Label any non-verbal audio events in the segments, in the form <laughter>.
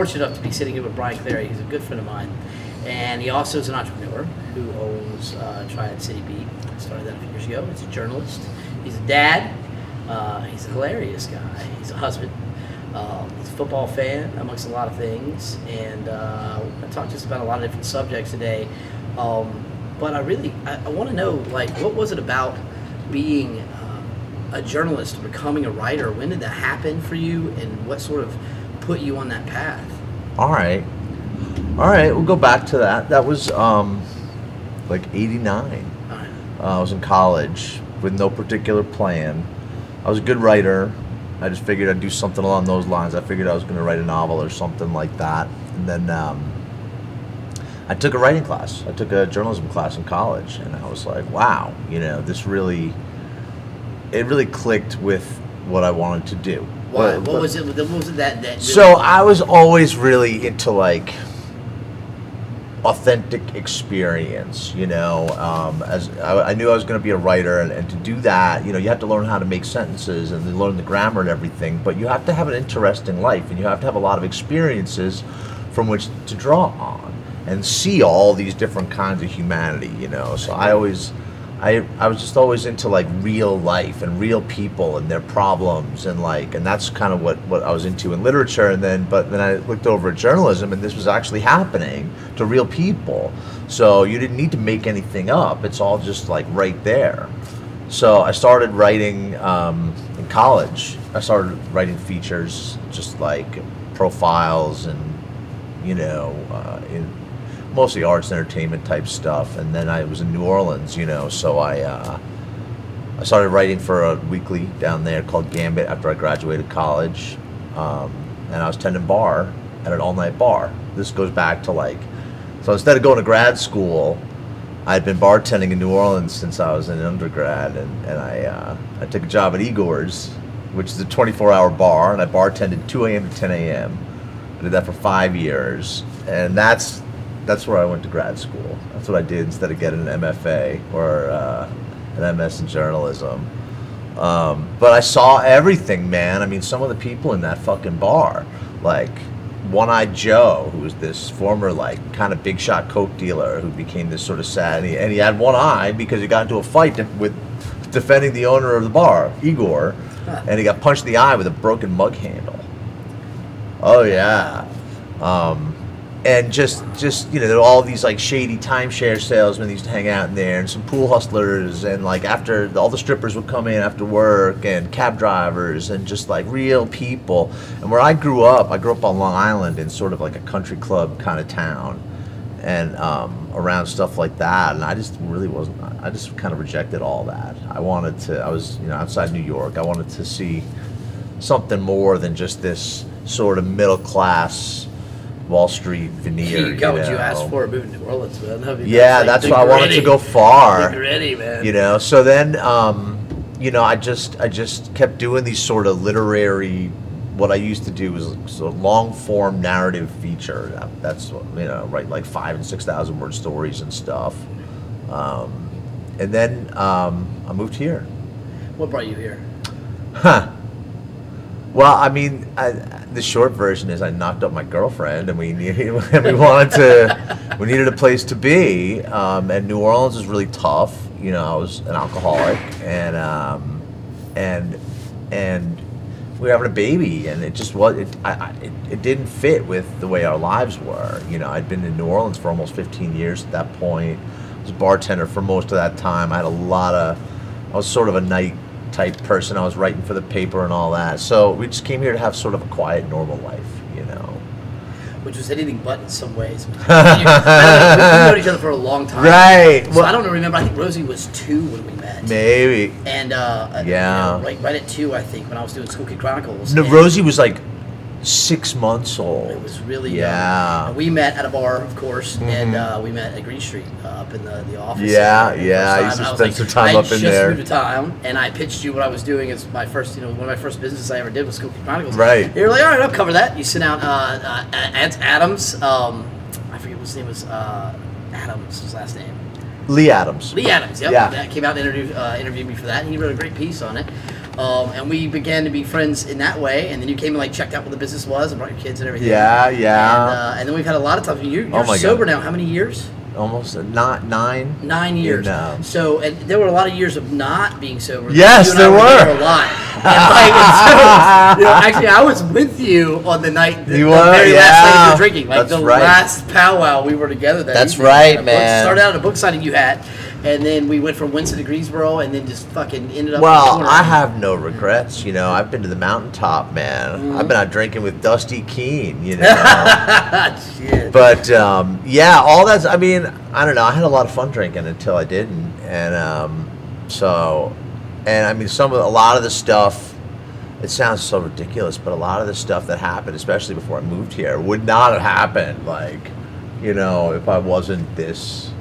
fortunate enough to be sitting here with Brian Clarey. He's a good friend of mine, and he also is an entrepreneur who owns uh, Triad City Beat. Started that a few years ago. He's a journalist. He's a dad. Uh, he's a hilarious guy. He's a husband. Um, he's a football fan, amongst a lot of things, and uh, I talked just about a lot of different subjects today. Um, but I really, I, I want to know, like, what was it about being uh, a journalist, becoming a writer? When did that happen for you, and what sort of put you on that path? All right. All right, we'll go back to that. That was um, like 89. All right. Uh, I was in college with no particular plan. I was a good writer. I just figured I'd do something along those lines. I figured I was going to write a novel or something like that. And then um, I took a writing class. I took a journalism class in college, and I was like, wow, you know, this really, it really clicked with what I wanted to do. Why? But- What but- was it? What was it that that? so I was always really into like authentic experience, you know. Um, as I, I knew I was going to be a writer, and, and to do that, you know, you have to learn how to make sentences and learn the grammar and everything. But you have to have an interesting life, and you have to have a lot of experiences from which to draw on and see all these different kinds of humanity, you know. So I always. I, I was just always into like real life and real people and their problems and like and that's kind of what, what I was into in literature and then but then I looked over at journalism and this was actually happening to real people. So you didn't need to make anything up. It's all just like right there. So I started writing um, in college. I started writing features just like profiles and you know uh, in mostly arts and entertainment type stuff. And then I was in New Orleans, you know, so I uh, I started writing for a weekly down there called Gambit after I graduated college, um, and I was tending bar at an all night bar. This goes back to like, so instead of going to grad school. I'd been bartending in New Orleans since I was in undergrad, and, and I uh, I took a job at Igor's, which is a 24-hour bar, and I bartended 2 a.m. to 10 a.m. I did that for five years, and that's that's where I went to grad school. That's what I did instead of getting an MFA or uh, an MS in journalism. Um, but I saw everything, man. I mean, some of the people in that fucking bar, like One Eyed Joe, who was this former, like, kind of big shot coke dealer who became this sort of sad, and he, and he had one eye because he got into a fight with defending the owner of the bar, Igor, and he got punched in the eye with a broken mug handle. Oh yeah. Um, and just just you know there were all these like shady timeshare salesmen used to hang out in there and some pool hustlers and like after all the strippers would come in after work and cab drivers and just like real people. And where i grew up i grew up on long island in sort of like a country club kind of town and um, around stuff like that. And i just really wasn't i just kind of rejected all that. I wanted to i was you know outside new york. I wanted to see something more than just this sort of middle class Wall Street veneer. You got you what you asked for moving to New Orleans, man. I mean, Yeah, like that's the why I wanted to go far. the gritty, man. You know, so then, um, you know, I just I just kept doing these sort of literary. What I used to do was sort of long form narrative feature. That's what, you know, write like five and six thousand word stories and stuff. Um, and then um, I moved here. What brought you here? Huh. Well, I mean, I, the short version is I knocked up my girlfriend, and we <laughs> needed, we wanted to, we needed a place to be, um, and New Orleans was really tough. You know, I was an alcoholic, and um, and and we were having a baby, and it just was, it, I, I, it, it didn't fit with the way our lives were. You know, I'd been in New Orleans for almost 15 years at that point. I was a bartender for most of that time. I had a lot of, I was sort of a night type person. I was writing for the paper and all that. So we just came here to have sort of a quiet, normal life, you know. Which was anything but in some ways. <laughs> We've known each other for a long time. Right. So Well- I don't remember. I think Rosie was two when we met. Maybe. And uh, Yeah. you know, right, right at two, I think, when I was doing School Kid Chronicles. No, and Rosie was like six months old. It was really Yeah. young. We met at a bar, of course, and Mhm. uh, we met at Green Street uh, up in the, the office. Yeah, yeah, I used to. And spend was some time I up in there. just there. moved to town, and I pitched you what I was doing as my first, you know, one of my first businesses I ever did was School Kid Chronicles. Right. You're like, all right, I'll cover that. You sent out uh, uh, Adams. Um, I forget what his name was. Uh, Adams, his last name. Lee Adams. Lee Adams, yep. Yeah. That came out and interviewed, uh, interviewed me for that, and he wrote a great piece on it. Um, and we began to be friends in that way. And then you came and like checked out what the business was and brought your kids and everything. Yeah, yeah. And, uh, and then we've had a lot of times. You're, you're Oh sober God. now. How many years? Almost not nine. Nine years. know. So, and there were a lot of years of not being sober. Yes, You there were. there a lot. And like, and <laughs> so, you know, actually, I was with you on the night, the, You the were? very last night Yeah. of drinking, like That's the right. last powwow we were together. That That's evening. right, A book- man. Started out at a book signing you had, and then we went from Winston to Greensboro, and then just fucking ended up. Well. I have no regrets. You know, I've been to the mountaintop, man. Mm-hmm. I've been out drinking with Dusty Keene. You <laughs> know. Shit. but um, yeah, all that's. I mean, I don't know. I had a lot of fun drinking until I didn't, and um, so, and I mean, some of a lot of the stuff. It sounds so ridiculous, but a lot of the stuff that happened, especially before I moved here, would not have happened. Like, you know, if I wasn't this.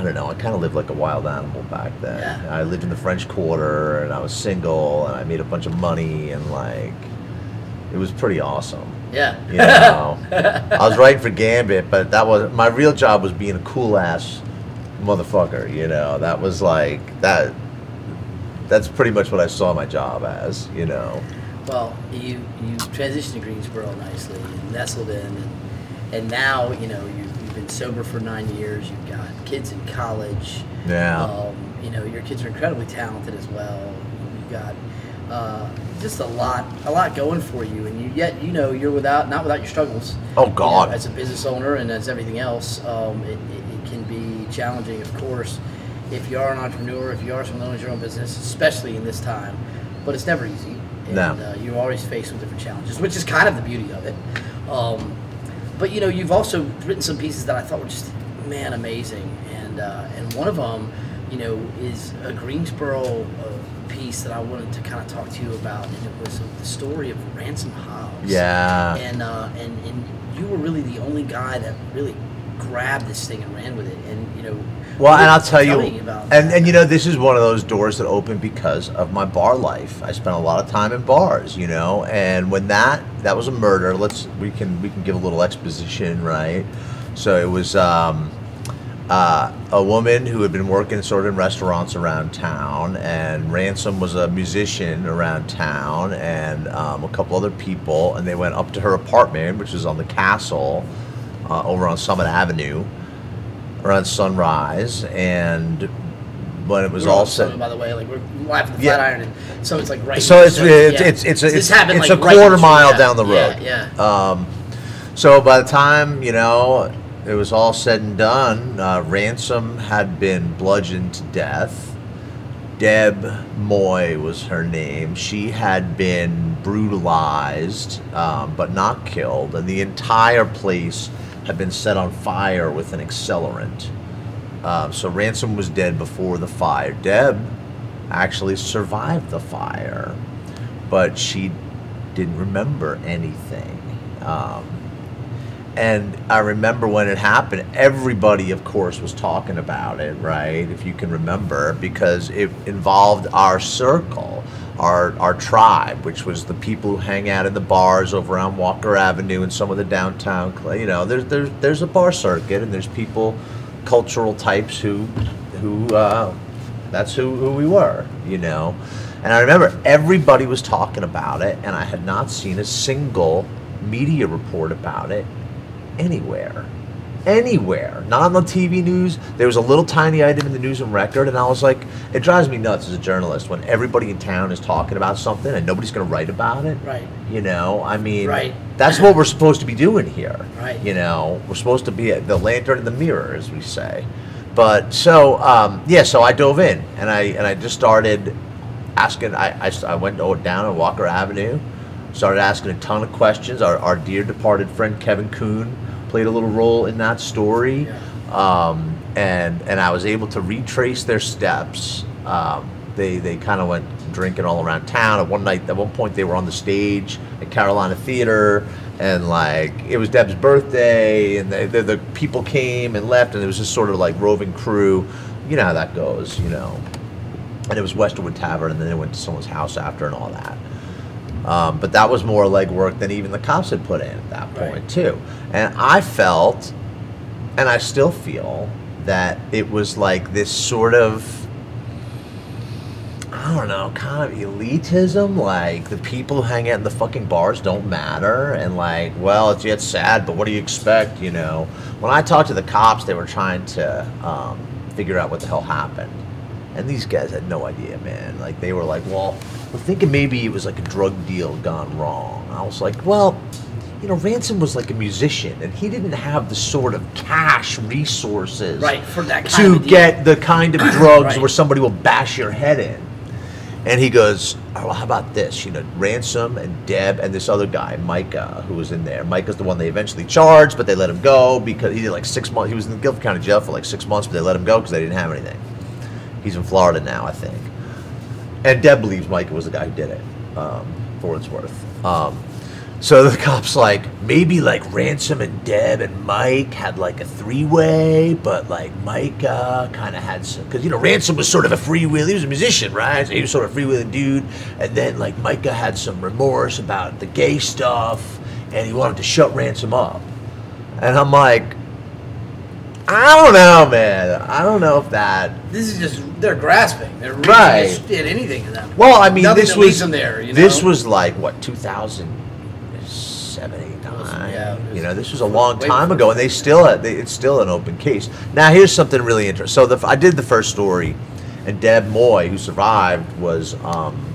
I don't know. I kind of lived like a wild animal back then. Yeah. I lived in the French Quarter, and I was single, and I made a bunch of money, and like, it was pretty awesome. yeah. You know, <laughs> I was writing for Gambit, but that was my real job was being a cool ass motherfucker. You know, that was like that. That's pretty much what I saw my job as. You know, Well, you you transitioned to Greensboro nicely and nestled in, and, and now you know you've, you've been sober for nine years. You've got kids in college. yeah, Um, you know your kids are incredibly talented as well. You've got uh, just a lot a lot going for you, and you yet you know you're without not without your struggles. Oh, You know, God. as a business owner and as everything else, um, it, it, it can be challenging, of course, if you are an entrepreneur, if you are someone who owns your own business, especially in this time. But it's never easy. And No. uh, you're always faced with different challenges, which is kind of the beauty of it. Um, but you know, you've also written some pieces that I thought were just man amazing, and uh, and one of them, you know, is a Greensboro uh, piece that I wanted to kind of talk to you about, and it was the story of Ransom Hobbs yeah. and uh, and and you were really the only guy that really grabbed this thing and ran with it. And you know, Well, and I'll tell you, and and you know, this is one of those doors that opened because of my bar life. I spent a lot of time in bars, you know, and when that that was a murder. Let's we can we can give a little exposition, right? So it was um, uh, a woman who had been working sort of in restaurants around town, and Ransom was a musician around town, and um, a couple other people, and they went up to her apartment, which is on the castle, uh, over on Summit Avenue around sunrise and when it was We're all set by the way, like we're live at the Yeah. Flatiron, and so it's like right. so it's it's yeah. it's it's, it's, happened, it's like, a right quarter mile down the yeah, road Yeah, um so by the time you know it was all said and done uh, ransom had been bludgeoned to death Deb Moy was her name. She had been brutalized, um, but not killed, and the entire place had been set on fire with an accelerant. Um, so Ransom was dead before the fire. Deb actually survived the fire, but she didn't remember anything. Um, and I remember when it happened, everybody, of course, was talking about it, right? If you can remember, because it involved our circle, our our tribe, which was the people who hang out in the bars over on Walker Avenue and some of the downtown. You know, there's there's there's a bar circuit, and there's people, cultural types who who uh, that's who, who we were, you know. And I remember everybody was talking about it, and I had not seen a single media report about it anywhere. Anywhere. Not on the TV news. There was a little tiny item in the news and record, and I was like, it drives me nuts as a journalist when everybody in town is talking about something and nobody's going to write about it. Right. You know, I mean, Right. that's what we're supposed to be doing here. Right. You know, we're supposed to be the lantern in the mirror, as we say. But so, um, yeah, so I dove in and I and I just started asking. I, I, I went down on Walker Avenue, started asking a ton of questions. Our, our dear departed friend Kevin Kuhn played a little role in that story, um, and and I was able to retrace their steps. Um, they they kind of went drinking all around town. At one night, at one point, they were on the stage at Carolina Theater, and like it was Deb's birthday, and they, the, the people came and left, and it was just sort of like roving crew. You know how that goes, you know. And it was Westerwood Tavern, and then they went to someone's house after, and all that. Um, but that was more legwork than even the cops had put in at that point Right. too. And I felt, and I still feel, that it was like this sort of I don't know, kind of elitism. Like the people who hang out in the fucking bars don't matter, and like, well, it's yet sad, but what do you expect? You know, when I talked to the cops, they were trying to um, figure out what the hell happened, and these guys had no idea, man. Like they were like, well, we're thinking maybe it was like a drug deal gone wrong. I was like, well. You know, Ransom was like a musician, and he didn't have the sort of cash resources Right, for that to get the kind of <clears throat> drugs Right. where somebody will bash your head in. And he goes, oh, well, how about this? You know, Ransom and Deb and this other guy, Micah, who was in there. Micah's the one they eventually charged, but they let him go because he did like six months. He was in the Guilford County Jail for like six months, but they let him go because they didn't have anything. He's in Florida now, I think. And Deb believes Micah was the guy who did it, um, for it's worth. Um, so the <laughs> cops like maybe like Ransom and Deb and Mike had like a three way, but like Micah kind of had some because you know Ransom was sort of a freewheel. He was a musician, right? So he was sort of a freewheeling dude, and then like Micah had some remorse about the gay stuff, and he wanted to shut Ransom up. And I'm like, I don't know, man. I don't know if that. This is just they're grasping. They're Right. just at anything to them. Well, I mean, Nothing this was them there. You know? this was like what 2007, 8, 9. yeah, you know, this was a long time ago, and they still had, they, it's still an open case. Now, here's something really interesting. So, the, I did the first story, and Deb Moy, who survived, was um,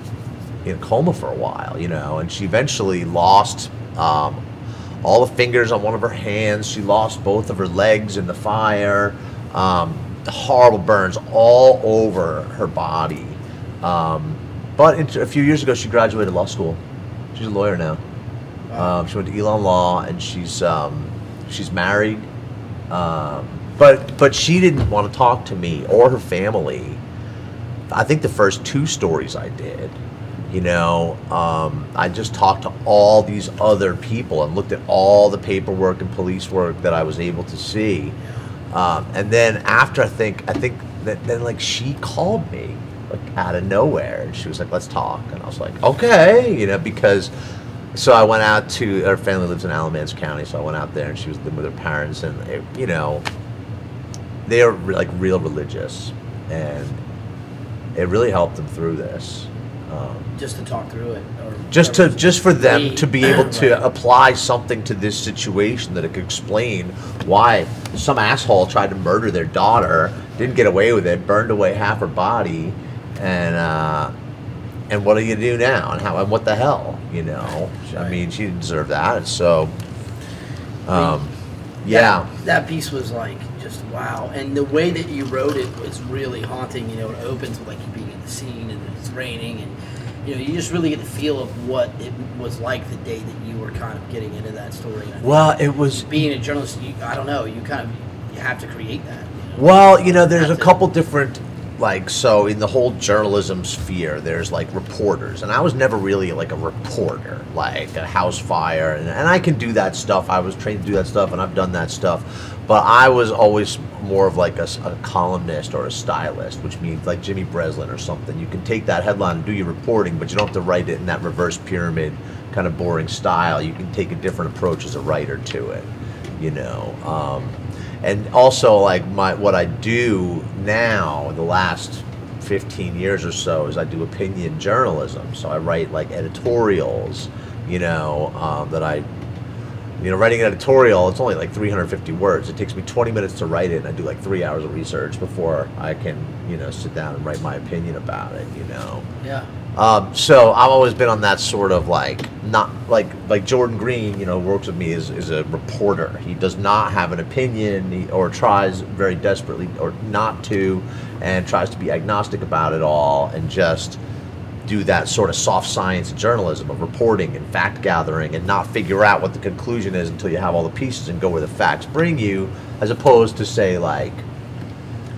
in a coma for a while. You know, and she eventually lost. Um, all the fingers on one of her hands. She lost both of her legs in the fire. Um, horrible burns all over her body. Um, but in- a few years ago, she graduated law school. She's a lawyer now. Wow. Um, she went to Elon Law, and she's um, she's married. Um, but but she didn't want to talk to me or her family. I think the first two stories I did, you know, um, I just talked to all these other people and looked at all the paperwork and police work that I was able to see. Um, and then after I think I think that then like she called me like out of nowhere and she was like, "Let's talk," and I was like, "Okay," you know, because. So I went out to her family lives in Alamance County, so I went out there and she was living with her parents, and it, you know, they are like real religious, and it really helped them through this. Um, just to talk through it. Or just to just for them to be able to <coughs> Right. apply something to this situation that it could explain why some asshole tried to murder their daughter, didn't get away with it, burned away half her body, and uh, and what do you do now? And how and what the hell? You know, I mean, she didn't deserve that. So, um, yeah. That, that piece was like just wow, and the way that you wrote it was really haunting. You know, it opens with like you being in the scene and it's raining, and you know, you just really get the feel of what it was like the day that you were kind of getting into that story. And I think Well, it was being a journalist, you, I don't know, you kind of you have to create that. you know? Well, you know, there's a couple different, like, so in the whole journalism sphere, there's like reporters, and I was never really like a reporter, like a house fire, and, and I can do that stuff. I was trained to do that stuff, and I've done that stuff, but I was always more of like a columnist or a stylist, which means like Jimmy Breslin or something. You can take that headline and do your reporting, but you don't have to write it in that reverse pyramid kind of boring style. You can take a different approach as a writer to it, you know. Um, and also like my what I do now the last 15 years or so is I do opinion journalism so I write like editorials you know um, that I you know writing an editorial it's only like 350 words it takes me 20 minutes to write it and I do like three hours of research before I can you know sit down and write my opinion about it you know Yeah. um, so I've always been on that sort of like not like like Jordan Green, you know, works with me is, is a reporter. He does not have an opinion he, or tries very desperately or not to, and tries to be agnostic about it all and just do that sort of soft science journalism of reporting and fact gathering and not figure out what the conclusion is until you have all the pieces and go where the facts bring you, as opposed to say like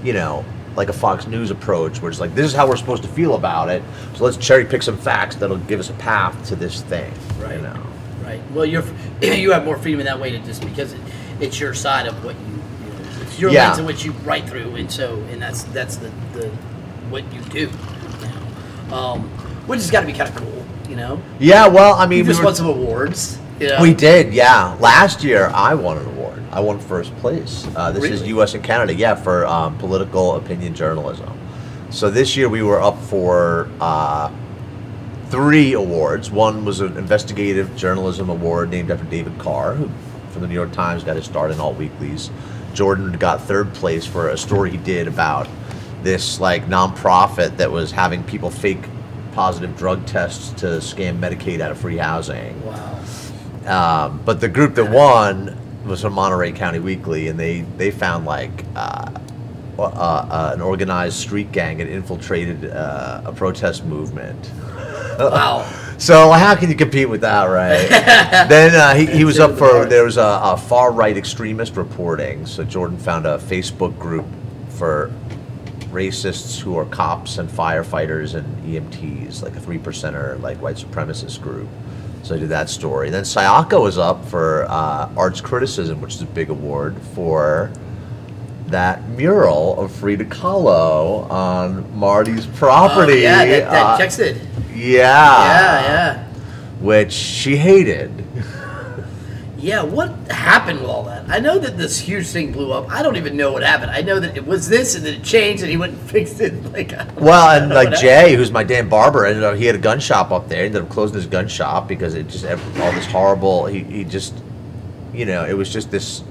you know, like a Fox News approach, where it's like, this is how we're supposed to feel about it. So let's cherry pick some facts that'll give us a path to this thing. Right. You know. Right. Well, you're <clears throat> you have more freedom in that way to just because it, it's your side of what you, you know, it's your Yeah. lens in which you write through, and so and that's that's the, the what you do. Um, which has got to be kind of cool, you know. Yeah. Well, I mean, we, just were- won some awards. You know? we did. Yeah. Last year, I won an award. I won first place. Uh, this is U.S. and Canada. Yeah, for um, political opinion journalism. So this year we were up for uh, three awards. One was an investigative journalism award named after David Carr, who from the New York Times got his start in all weeklies. Jordan got third place for a story he did about this like nonprofit that was having people fake positive drug tests to scam Medicaid out of free housing. Wow. Um, but the group that won was from Monterey County Weekly, and they they found like uh, uh, uh, an organized street gang had infiltrated uh, a protest movement. Wow. <laughs> So how can you compete with that, right? <laughs> then uh, he, he was up for there was a, a far right extremist reporting. So Jordan found a Facebook group for racists who are cops and firefighters and EMTs, like a three percenter, like white supremacist group. So I did that story. Then Sayaka was up for uh, arts criticism, which is a big award for that mural of Frida Kahlo on Marty's property. Oh, yeah, that, that Uh, checks it. yeah. yeah, Which she hated. <laughs> yeah. What happened with all that? I know that this huge thing blew up. I don't even know what happened. I know that it was this and then it changed and he went and <laughs> fixed it. Like, Well, and like Jay, who's my damn barber, ended up he had a gun shop up there. Ended up closing his gun shop because it just all this horrible. He, he just, you know, it was just this.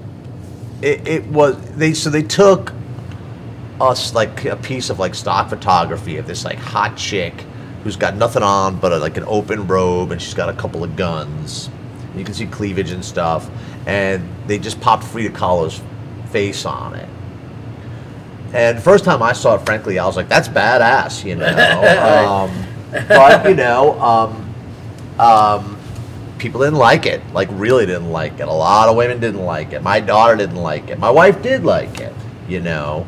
It, it was they so they took us like a piece of like stock photography of this like hot chick who's got nothing on but a, like an open robe and she's got a couple of guns. You can see cleavage and stuff, and they just popped Frida Kahlo's face on it. And first time I saw it, frankly, I was like, "That's badass," you know. <laughs> um, but you know, um, um, people didn't like it. Like, really didn't like it. A lot of women didn't like it. My daughter didn't like it. My wife did like it. You know.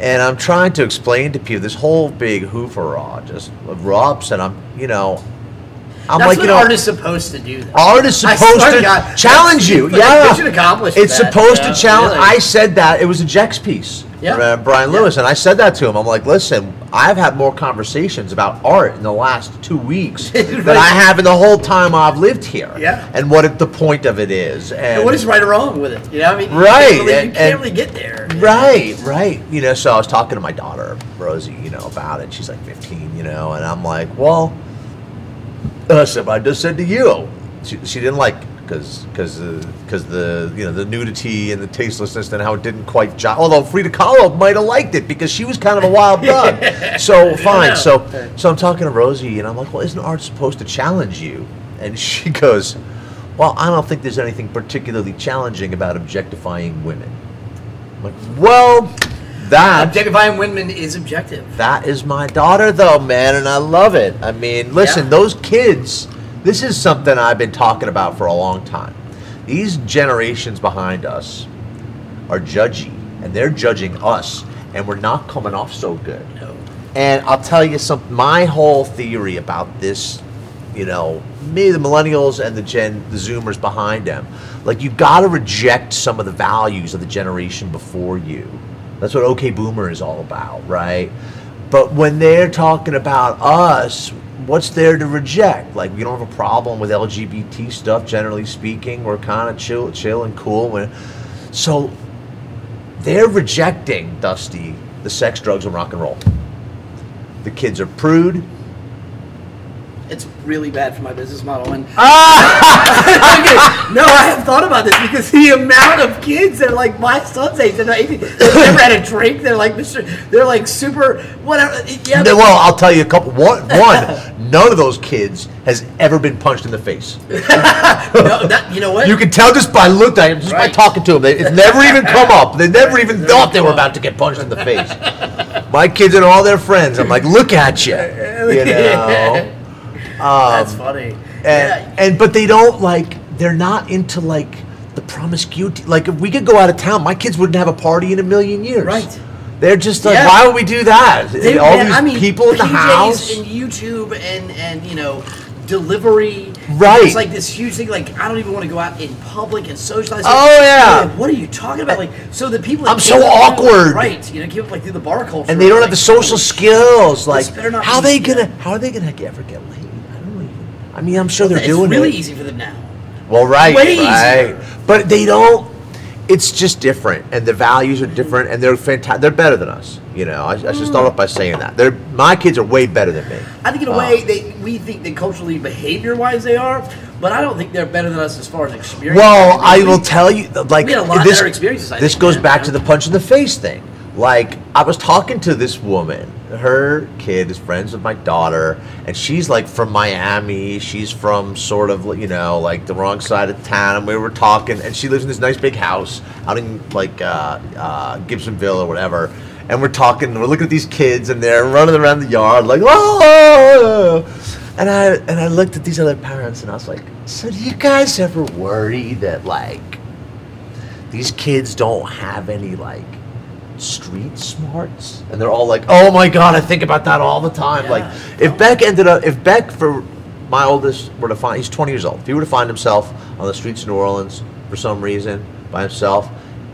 And I'm trying to explain to people this whole big hooverah just erupts, and I'm, you know, I'm That's like, what you know, art is supposed to do. though. Art is supposed to God, challenge you. yeah, mission accomplished It's that, supposed you know, to challenge. really. I said that it was a Jeks piece. Yeah. uh, Brian Yeah. Lewis, and I said that to him. I'm like, listen, I've had more conversations about art in the last two weeks <laughs> than I have in the whole time I've lived here. Yeah. and what it, the point of it is, and, And what is right or wrong with it? You know, what I mean, you Right, can't really, you and- can't really get there. Right, right. You know, so I was talking to my daughter, Rosie, you know, about it. She's like 15, you know, and I'm like, well, uh, so I just said to you, she, she didn't like because because because the you know the nudity and the tastelessness and how it didn't quite jive. Although Frida Kahlo might have liked it because she was kind of a wild <laughs> dog. so fine. So so I'm talking to Rosie and I'm like, well, isn't art supposed to challenge you? And <laughs> she goes, well, I don't think there's anything particularly challenging about objectifying women. I'm like, well, that Objectifying women is objective. that is my daughter, though, man, and I love it. I mean, listen, Yeah. those kids. This is something I've been talking about for a long time. These generations behind us are judgy, and they're judging us, and we're not coming off so good. No. And I'll tell you something. My whole theory about this, you know, me, the millennials and the Gen, the Zoomers behind them, like you've got to reject some of the values of the generation before you. That's what OK Boomer is all about, right? But when they're talking about us, what's there to reject? Like we don't have a problem with LGBT stuff, generally speaking. We're kind of chill, chill and cool. So they're rejecting Dusty the sex, drugs, and rock and roll. The kids are prude. It's really bad for my business model. And Ah! <laughs> no, I have thought about this because the amount of kids that are like my son's age, they're not 18, they've never had a drink. They're like Mr. They're like super whatever. Yeah, No, well, I'll tell you a couple. One, one, none of those kids has ever been punched in the face. <laughs> no, that, you know what? You can tell just by look at him, just by talking to them. It's never even come up. They never even <laughs> thought they were about to get punched in the face. My kids and all their friends, I'm like, look at you, you know. Um, That's funny. and, yeah, and but they don't like they're not into like the promiscuity like if we could go out of town my kids wouldn't have a party in a million years Right. they're just like Yeah. why would we do that They- all man, these I mean, people in the PJs house and YouTube and and you know delivery. Right. It's like this huge thing. Like I don't even want to go out in public and socialize. Oh, yeah. Like, what are you talking about? Like so the people. I'm so through- awkward. Right. You know, keep up like through the bar culture. and they don't like, have the social skills like how they gonna how are they gonna ever get laid i don't even i mean i'm sure they're doing really it It's really easy for them now. Well, right, Way right. easier. But they don't. It's just different, and the values are different, and they're fantastic. They're better than us. You know, I, I should start off by saying that. They're my kids are way better than me. I think in a Uh, way they we think that culturally behavior wise they are, but I don't think they're better than us as far as experience. Well, I will tell you, like We had a lot this. better experiences, I this think, goes man, back you to the punch in the face thing. Like I was talking to this woman. Her kid is friends with my daughter, and she's like from Miami. She's from sort of you know like the wrong side of town. And we were talking, and she lives in this nice big house out in like uh, uh, Gibsonville or whatever. And we're talking. We're looking at these kids, and they're running around the yard like oh. And I and I looked at these other parents, and I was like, so do you guys ever worry that like these kids don't have any like street smarts and they're all like oh my god i think about that all the time Yeah. like if beck ended up if beck for my oldest were to find he's 20 years old if he were to find himself on the streets of new orleans for some reason by himself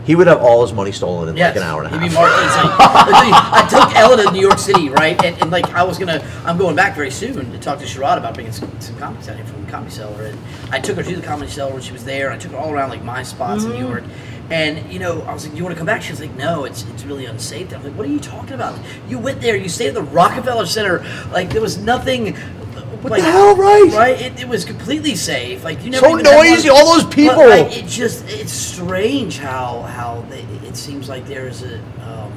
he would have all his money stolen in Yes. like an hour and a half. He'd half be Mark Easley. I took Ella to New York City, right? And, and like I was gonna, I'm going back very soon to talk to Sherrod about bringing some, some comics out here from the Comedy Cellar. And I took her to the Comedy Cellar when she was there. I took her all around like my spots in New mm-hmm. York. And you know, I was like, "Do you want to come back?" She was like, "No, it's it's really unsafe." I'm like, "What are you talking about? You went there. You stayed at the Rockefeller Center. Like there was nothing." What the hell, right? Right. It, it was completely safe. Like you never So noisy, all those but, people. like, it just it's strange how how they, it seems like there's a um,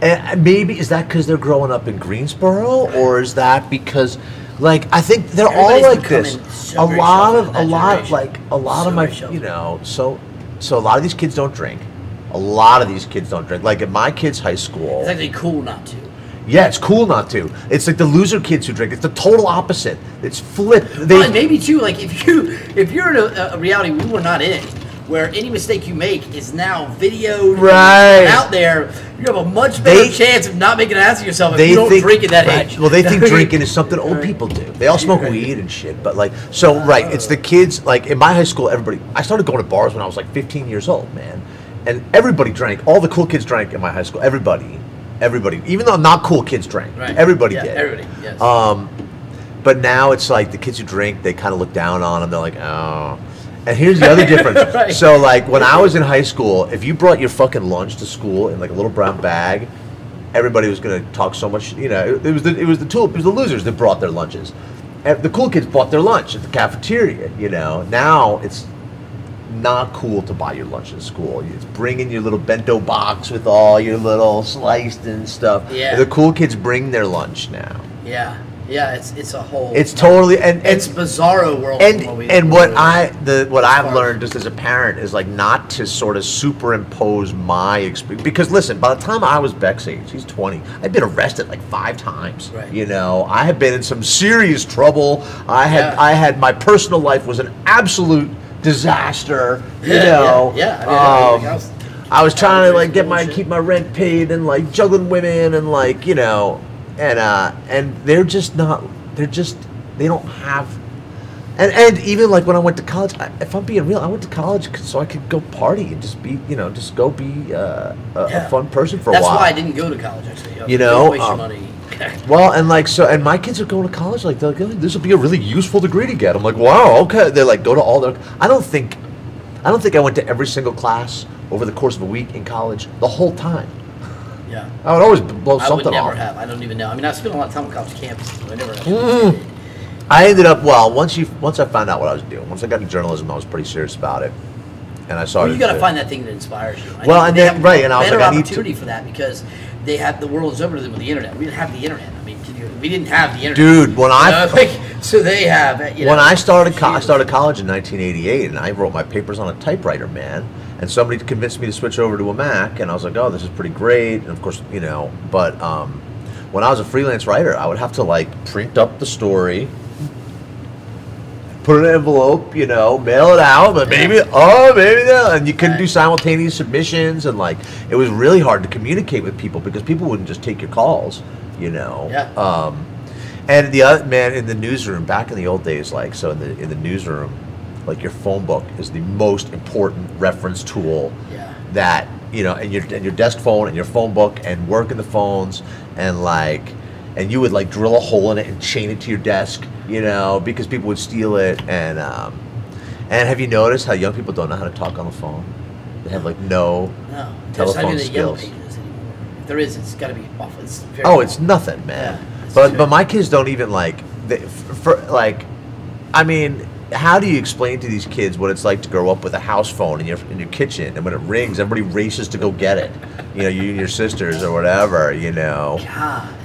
And maybe is that because they're growing up in Greensboro, or is that because, like, I think they're all like this. so A lot of a lot generation. like a lot So of my you know so so a lot of these kids don't drink. A lot of these kids don't drink. Like at my kids' high school, it's actually cool not to. yeah, it's cool not to. It's like the loser kids who drink. It's the total opposite. It's flipped. They, maybe too, like if you if you're in a, a reality we were not in, where any mistake you make is now videoed Right. out there, you have a much better They- chance of not making an ass of yourself if they you don't think drink at that right, age. Well, they think <laughs> drinking is something old Right. people do. They all smoke Right. weed and shit. But like, so right, it's the kids. Like in my high school, everybody. I started going to bars when I was like 15 years old, man, and everybody drank. All the cool kids drank in my high school. Everybody, everybody, even though not cool kids drank. Right. Everybody Yeah, did. everybody, yes. Um, but now it's like the kids who drink, they kind of look down on them. They're like, oh. And here's the other difference. <laughs> Right. So like when I was in high school, if you brought your fucking lunch to school in like a little brown bag, everybody was gonna talk so much. You know, it, it was the it was the tool it was the losers that brought their lunches. And the cool kids bought their lunch at the cafeteria. You know, now it's not cool to buy your lunch at school. It's bringing your little bento box with all your little sliced and stuff. Yeah. The cool kids bring their lunch now. Yeah, yeah, it's it's a whole. It's totally and and it's bizarro world. and what and what I the what I've Far. learned just as a parent is like not to sort of superimpose my experience because listen, by the time I was Beck's age, he's twenty, I'd been arrested like five times. Right. You know, I had been in some serious trouble. I had Yeah. I had my personal life was an absolute disaster. You Yeah, know, yeah, yeah. I mean, Um, I was- trying to like get my keep my rent paid and like juggling women and like you know and uh and they're just not they're just they don't have and and even like when I went to college I, if I'm being real I went to college so I could go party and just be you know just go be uh, a, Yeah. a fun person for That's a while. That's why I didn't go to college. Actually, You know, waste your um, money. <laughs> Well, and like so, and my kids are going to college. Like they're like, "Oh, this will be a really useful degree to get. I'm like, wow, okay. They're like, go to all their. I don't think, I don't think I went to every single class over the course of a week in college the whole time. Yeah. I would always blow I would something never off. have. I don't even know. I mean, I spent a lot of time on college campuses. but I never. Mm. <laughs> I ended up well once you once I found out what I was doing. Once I got into journalism, I was pretty serious about it, and I saw. Well, you got to find that thing that inspires you. I Well, and they then- have right, and I was better like, I opportunity for that because they have the world is open to them with the internet. We didn't have the internet. I mean, you, we didn't have the internet. Dude, when I- know, <laughs> like, so they have. You know, when I started, co- I started college in 1988, and I wrote my papers on a typewriter, man. And somebody convinced me to switch over to a Mac, and I was like, "Oh, this is pretty great." And of course, you know, but um, when I was a freelance writer, I would have to like print up the story, put an envelope, you know, mail it out, but maybe, oh, maybe that, and you couldn't do simultaneous submissions, and like it was really hard to communicate with people because people wouldn't just take your calls, you know. Yeah. Um, and the other man in the newsroom back in the old days, like so in the in the newsroom, like your phone book is the most important reference tool Yeah. that you know, and your and your desk phone and your phone book and work in the phones and like, and you would like drill a hole in it and chain it to your desk, you know, because people would steal it. And um, and have you noticed how young people don't know how to talk on the phone? They have like no No, telephone there's not even the yellow skills. pages anymore. If there is. It's got to be awful. It's very Oh, it's nothing, man. Yeah, but true. but my kids don't even like they, for, for like. I mean, how do you explain to these kids what it's like to grow up with a house phone in your in your kitchen, and when it rings, everybody races to go get it. You know, you and your sisters or whatever. You know.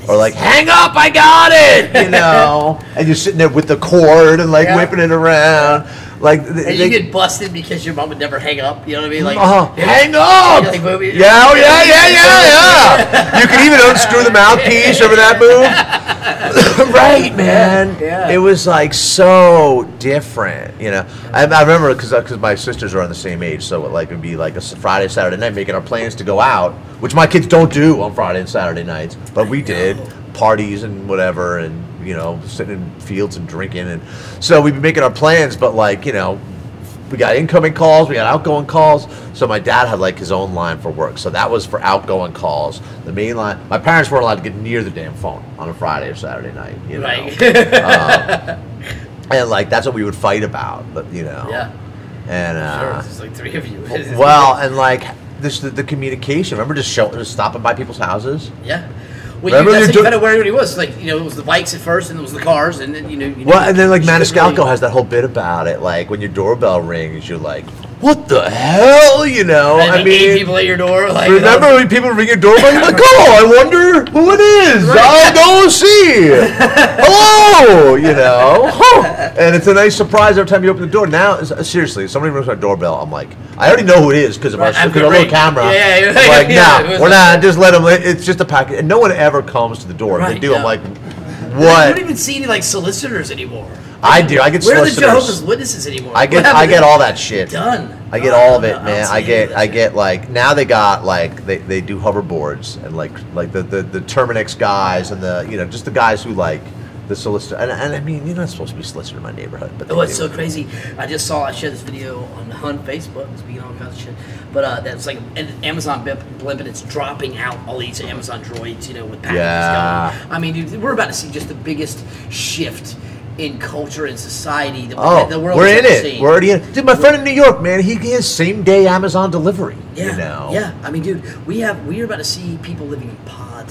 Or like, hang up, I got it, you <laughs> know, and you're sitting there with the cord and like Yeah. whipping it around, like they, And they- you get busted because your mom would never hang up. You know what I mean? Like, uh-huh. hang up, You're like, "Well, yeah, oh yeah, yeah, yeah, yeah. You can even unscrew the mouthpiece. Remember that move? <laughs> right, man. Yeah. It was like so different, you know. I, I remember because because my sisters are on the same age, so it like would be like a Friday, Saturday night, making our plans to go out, which my kids don't do on Friday and Saturday nights, but we did parties and whatever, and you know, sitting in fields and drinking, and so we'd be making our plans, but like you know. We got incoming calls, we got outgoing calls. So my dad had like his own line for work. So that was for outgoing calls. The main line. My parents weren't allowed to get near the damn phone on a Friday or Saturday night. You know? Right. Um, and like that's what we would fight about, but you know. Yeah. And Sure. uh, There's like three of you. <laughs> well, and like this, the, the communication. Remember just show, just stopping by people's houses. Yeah. Well, Remember you, that's you how you do- kind of where he was. Like, you know, it was the bikes at first, and it was the cars, and then, you know. You Well, and then like Maniscalco has that whole bit about it. Like when your doorbell rings, you're like, "What the hell?" You know. I mean, people at your door. Like, Remember when people ring your doorbell? You're like, oh, I wonder who it is. I'll <laughs> go see. Hello, you know. And it's a nice surprise every time you open the door. Now, seriously, somebody rings my doorbell, I'm like, I already know who it is because of our, Right, our little camera. Yeah, yeah, I'm like, <laughs> yeah, nah, we're not. Just let them. It's just a packet. And no one ever comes to the door. If they Right, do, I'm like, what? what? don't even see any like solicitors anymore. I do. I get Where are the solicitors. Jehovah's Witnesses anymore? I get What happened I get all that shit. Done. I get all of it, man. I get I get like now they got like they, they do hoverboards and like like the, the the Terminix guys and the you know just the guys who like the solicitor and, and I mean you're not supposed to be solicitor in my neighborhood, but they Oh, it's do. so crazy. I just saw, I shared this video on, on Facebook, speaking all kinds of shit. But uh, that's like an Amazon blimp, blimp, and it's dropping out all these Amazon droids, you know, with packages Yeah. going. I mean, dude, we're about to see just the biggest shift in culture and society that Oh, the world we're in it. seen. We're already in. Dude, my friend in New York, man, he, has same day Amazon delivery. Yeah, you know. yeah. I mean, dude, we have we are about to see people living in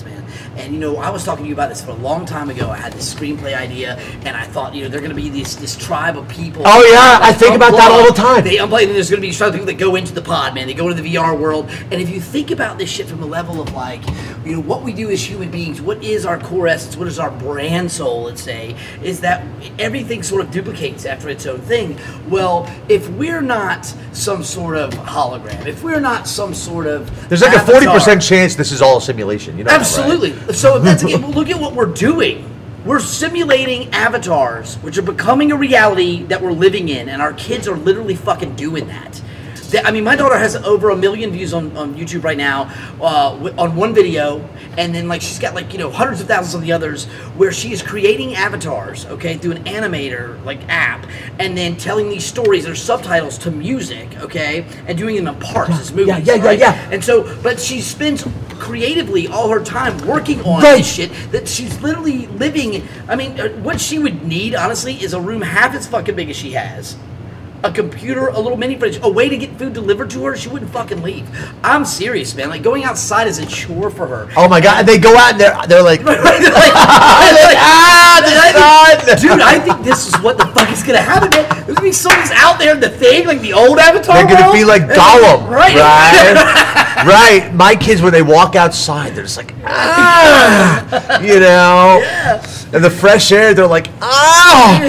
man. And you know, I was talking to you about this for a long time ago. I had this screenplay idea, and I thought, you know, they're going to be this this tribe of people. Oh, yeah, I think about that all the time. They unplug, and there's going to be a tribe of people that go into the pod, man. They go into the VR world, and if you think about this shit from the level of like, you know, what we do as human beings, what is our core essence, what is our brand soul, let's say, is that everything sort of duplicates after its own thing. Well, if we're not some sort of hologram, if we're not some sort of There's like a forty percent chance this is all a simulation. You know. That, right? Absolutely. So that's look at what we're doing. We're simulating avatars, which are becoming a reality that we're living in, and our kids are literally fucking doing that. I mean, my daughter has over a million views on, on YouTube right now uh, on one video, and then like she's got like you know hundreds of thousands of the others where she is creating avatars, okay, through an animator like app, and then telling these stories or subtitles to music, okay, and doing them in parts as movies. yeah, yeah, right? yeah. And so, but she spends creatively all her time working on Right. this shit that she's literally living. I mean, uh, what she would need, honestly, is a room half as fucking big as she has. A computer, a little mini fridge, a way to get food delivered to her. She wouldn't fucking leave. I'm serious, man. Like going outside is a chore for her. Oh my god! And they go out and they're they're like, <laughs> Like, ah, the sun. Dude, I think this is what the fuck is gonna happen, man. There's gonna be someone's out there in the thing, like the old Avatar. They're gonna world, be like Gollum, <laughs> right? Right, <laughs> right. My kids, when they walk outside, they're just like, ah, you know. Yeah. And the fresh air, they're like, ah,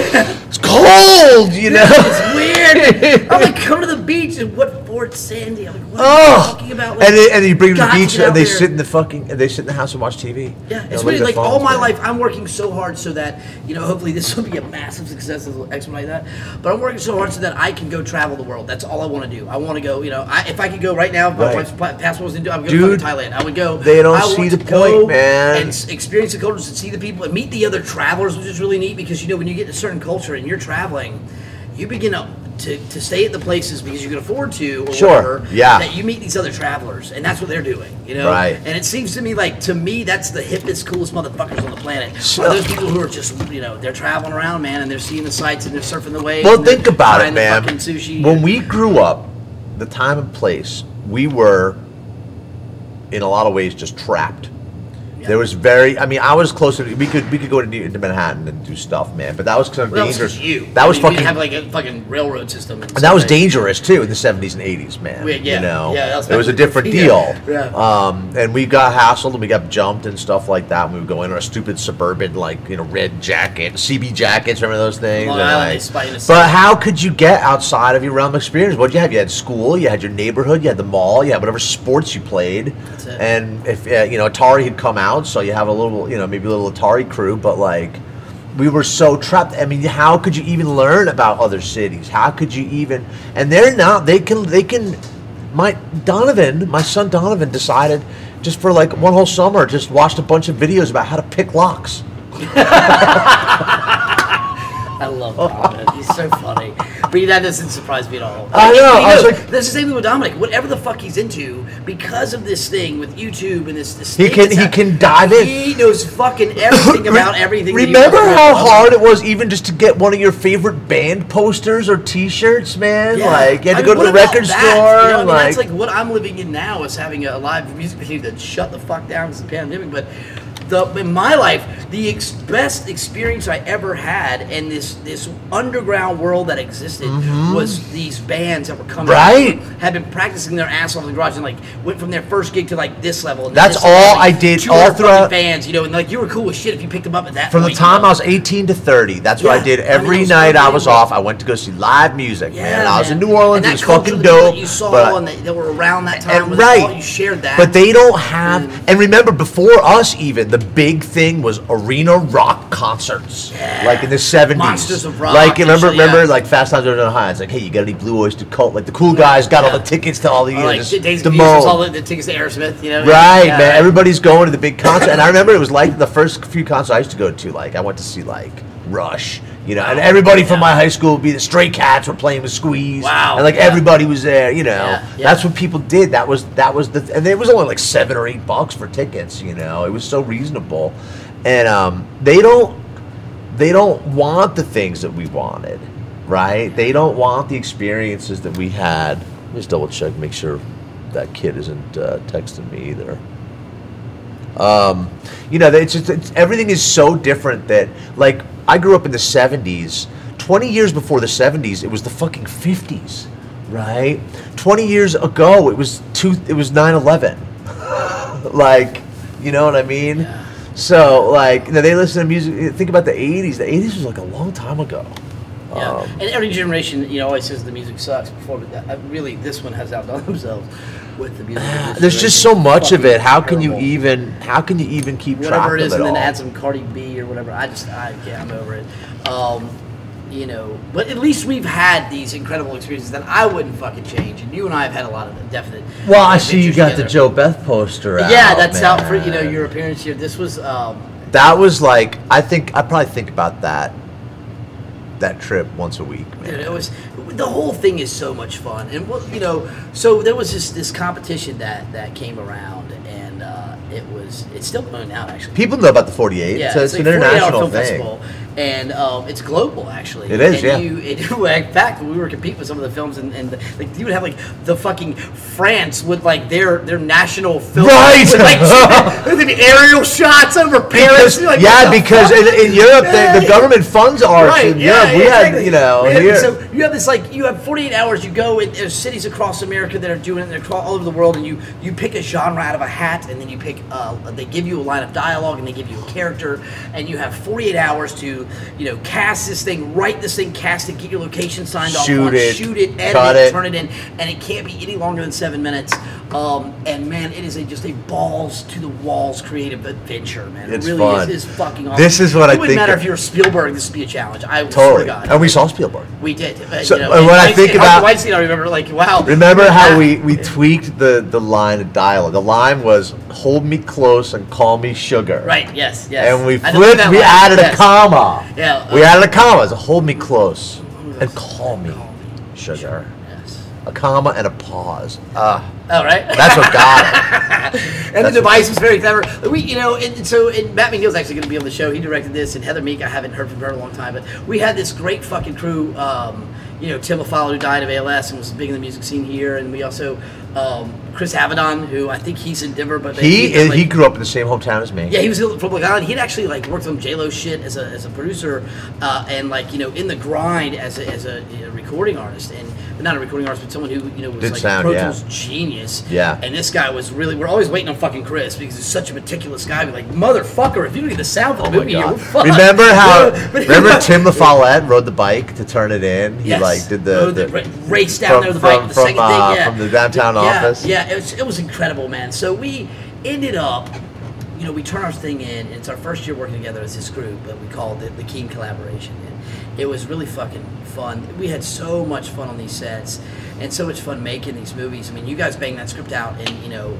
it's cold, you know. It's weird. <laughs> I'm like, come to the beach and what Fort Sandy? I'm like, what are you Oh, talking about? Like, and then, and you bring them to the beach and they there. sit in the fucking and they sit in the house and watch TV. Yeah, it's weird. Like all my man. life, I'm working so hard so that you know, hopefully this <laughs> will be a massive success as X like that. But I'm working so hard so that I can go travel the world. That's all I want to do. I want to go. You know, I, if I could go right now, if my Right. wife's passport was I would go Dude, to Thailand. I would go. they don't see the point, man. And experience the cultures and see the people and meet the other travelers, which is really neat because you know when you get to a certain culture and you're traveling, you begin to. To, to stay at the places because you can afford to, or Sure, whatever, yeah. that you meet these other travelers, and that's what they're doing, you know. Right. And it seems to me like, to me, that's the hippest, coolest motherfuckers on the planet. So- Are those people who are just, you know, they're traveling around, man, and they're seeing the sights and they're surfing the waves. Well, think about it, man. sushi. When we grew up, the time and place, we were in a lot of ways just trapped. There was very. I mean, I was closer. To, we could we could go to, New- to Manhattan and do stuff, man. But that was kind of Well, that was dangerous. you. That I was mean, we fucking. didn't have like a fucking railroad system. And, and that was dangerous too in the seventies and eighties, man. We- yeah, you know, yeah, it was a different <laughs> deal. yeah. Um, and we got hassled and we got jumped and stuff like that. When we would go in our stupid suburban, like you know, red jacket, CB jackets. Remember those things? Long And, Island, like- they spy in the but city. how could you get outside of your realm of experience? What you have? You had school, you had your neighborhood, you had the mall, you had whatever sports you played. That's it. And if uh, you know Atari had come out, so you have a little, you know, maybe a little Atari crew, but like we were so trapped. I mean, how could you even learn about other cities? How could you even? And they're not. They can. They can. My Donovan, my son Donovan, decided just for like one whole summer, just watched a bunch of videos about how to pick locks. <laughs> I love Donovan. <laughs> He's so funny. But that doesn't surprise me at all. I know, I was like- that's the same thing with Dominic. Whatever the fuck he's into, because of this thing with YouTube and this, this He can- he can dive in. He knows fucking <coughs> everything about everything. Remember how hard it was even just to get one of your favorite band posters or T-shirts, man? Yeah. Like you had to I go mean, to the record that? store. You know, I mean, like, that's like what I'm living in now is having a live music video that shut the fuck down because of the pandemic. But the in my life, the ex- best experience I ever had, in this this underground world that existed was these bands that were coming, Mm-hmm. Right. out, had been practicing their ass off in the garage, and like went from their first gig to like this level. That's this level, all like, I did 200 all throughout- bands, you know, and like you were cool with shit if you picked them up at that From the time you know? I was 18 to 30, that's what I Yeah. did I mean, every night I was off. I went to go see live music, Yeah, man. I was in. New Orleans, and it was fucking dope. You saw but- and they, were around that time, and right, all, you shared that. But they don't have. And- And remember, before us, even the big thing was arena rock concerts, like in the seventies. Monsters of Rock Like remember, yeah. remember, like Fast Times at Ridgemont High. It's like, hey, you got any Blue Oyster Cult? Like the cool guys got all the tickets to all the, like just the all the, the tickets to Aerosmith, you know? Right, Yeah, man. Everybody's going to the big concert, and I remember it was like the first few concerts I used to go to. Like I went to see like Rush, you know, and everybody from my high school would be the Stray Cats were playing with Squeeze, Wow, and like yeah. everybody was there, you know. Yeah, yeah. That's what people did. That was that was the, and it was only like seven or eight bucks for tickets. You know, it was so reasonable, and um, they don't they don't want the things that we wanted, right? They don't want the experiences that we had. Let me just double check, make sure that kid isn't uh, texting me either. Um, you know, it's just it's, everything is so different that like I grew up in the '70s. Twenty years before the '70s, it was the fucking '50s, right? Twenty years ago, it was two. It was 9/11. <laughs> like, you know what I mean? Yeah. So, like, you know, they listen to music. Think about the '80s. The '80s was like a long time ago. Yeah. Um, and every generation, you know, always says the music sucks before, but that, uh, really, this one has outdone <laughs> themselves with the music. <sighs> of there's just so much of it. How can you even? How can you even keep track whatever of it is, it and then add some Cardi B or whatever. I just, I, yeah, I'm over it. Um, you know, but at least we've had these incredible experiences that I wouldn't fucking change. And you and I have had a lot of definite. Well, I see you got the. Joe Beth poster out. Yeah, that's out for you know your appearance here. This was um, That was like I think I probably think about that that trip once a week. Man. Dude, it was the whole thing is so much fun, and well, you know, so there was this this competition that that came around, and uh, it was it's still going out actually. People know about the 48. Yeah, so it's, like an international thing. festival, and um, it's global actually. It is, and yeah. You, it, <laughs> in fact, we were competing with some of the films, and, and like you would have like the fucking France with like their their national film, Right! With, like <laughs> <laughs> with the aerial shots over Paris. Because, like, yeah, because in, in Europe the, the government funds arts Right, in yeah, Europe. We yeah, had you know here. So you have this like you have 48 hours. You go and there's cities across America that are doing it. They're all over the world, and you you pick a genre out of a hat, and then you pick. Uh, they give you a line of dialogue, and they give you a character, and you have 48 hours to you know cast this thing, write this thing, cast it, get your location signed Shoot off on, it, shoot it, edit it, it. turn it in, and it can't be any longer than seven minutes. Um, and man, it is a, just a balls to the walls creative adventure, man. It's it really fun. is, is fucking awesome. This is what it I wouldn't matter if you were Spielberg. This would be a challenge. I totally. And we saw Spielberg. We did. Uh, So, you know, and when I think about- Weinstein, I remember like, wow. Remember how we, we tweaked the, the line of dialogue? The line was "Hold me close and call me sugar." Right. Yes. Yes. And we flipped. We line, added yes. a comma. Yeah, We uh, added a comma. It's a hold me close and call me sugar. Yes. A comma and a pause. Ah, Oh, right. that's what got it. <laughs> and the device was very clever. We, you know, and so and Matt McNeil's actually going to be on the show. He directed this, and Heather Meek. I haven't heard from her in a long time, but we had this great fucking crew. Um, you know, Tim LaFollette, who died of ALS and was big in the music scene here, and we also um, Chris Avedon, who I think he's in Denver, but He did, he grew up in the same hometown as me. yeah, he was from Long Island. He'd actually like worked on J Lo shit as a, as a producer, uh, and like you know in the grind as a, as a, a recording artist, and not a recording artist, but someone who you know was Did like sound, a Pro yeah. Tools genius. Yeah. And this guy was really. We're always waiting on fucking Chris because he's such a meticulous guy. Be like, motherfucker, if you don't get the sound for the Oh my movie, you're fucked. Remember how? He <laughs> remember Tim LaFollette rode the bike to turn it in. He Yes. like did the, the ra- race down from- there the from- bike. The from, second uh, thing, yeah. from the downtown yeah, office. Yeah, it was, it was incredible, man. So we ended up, you know, we turn our thing in. It's our first year working together as this group, but we called it the Keen Collaboration. And it was really fucking fun. We had so much fun on these sets, and so much fun making these movies. I mean, you guys banged that script out and you know,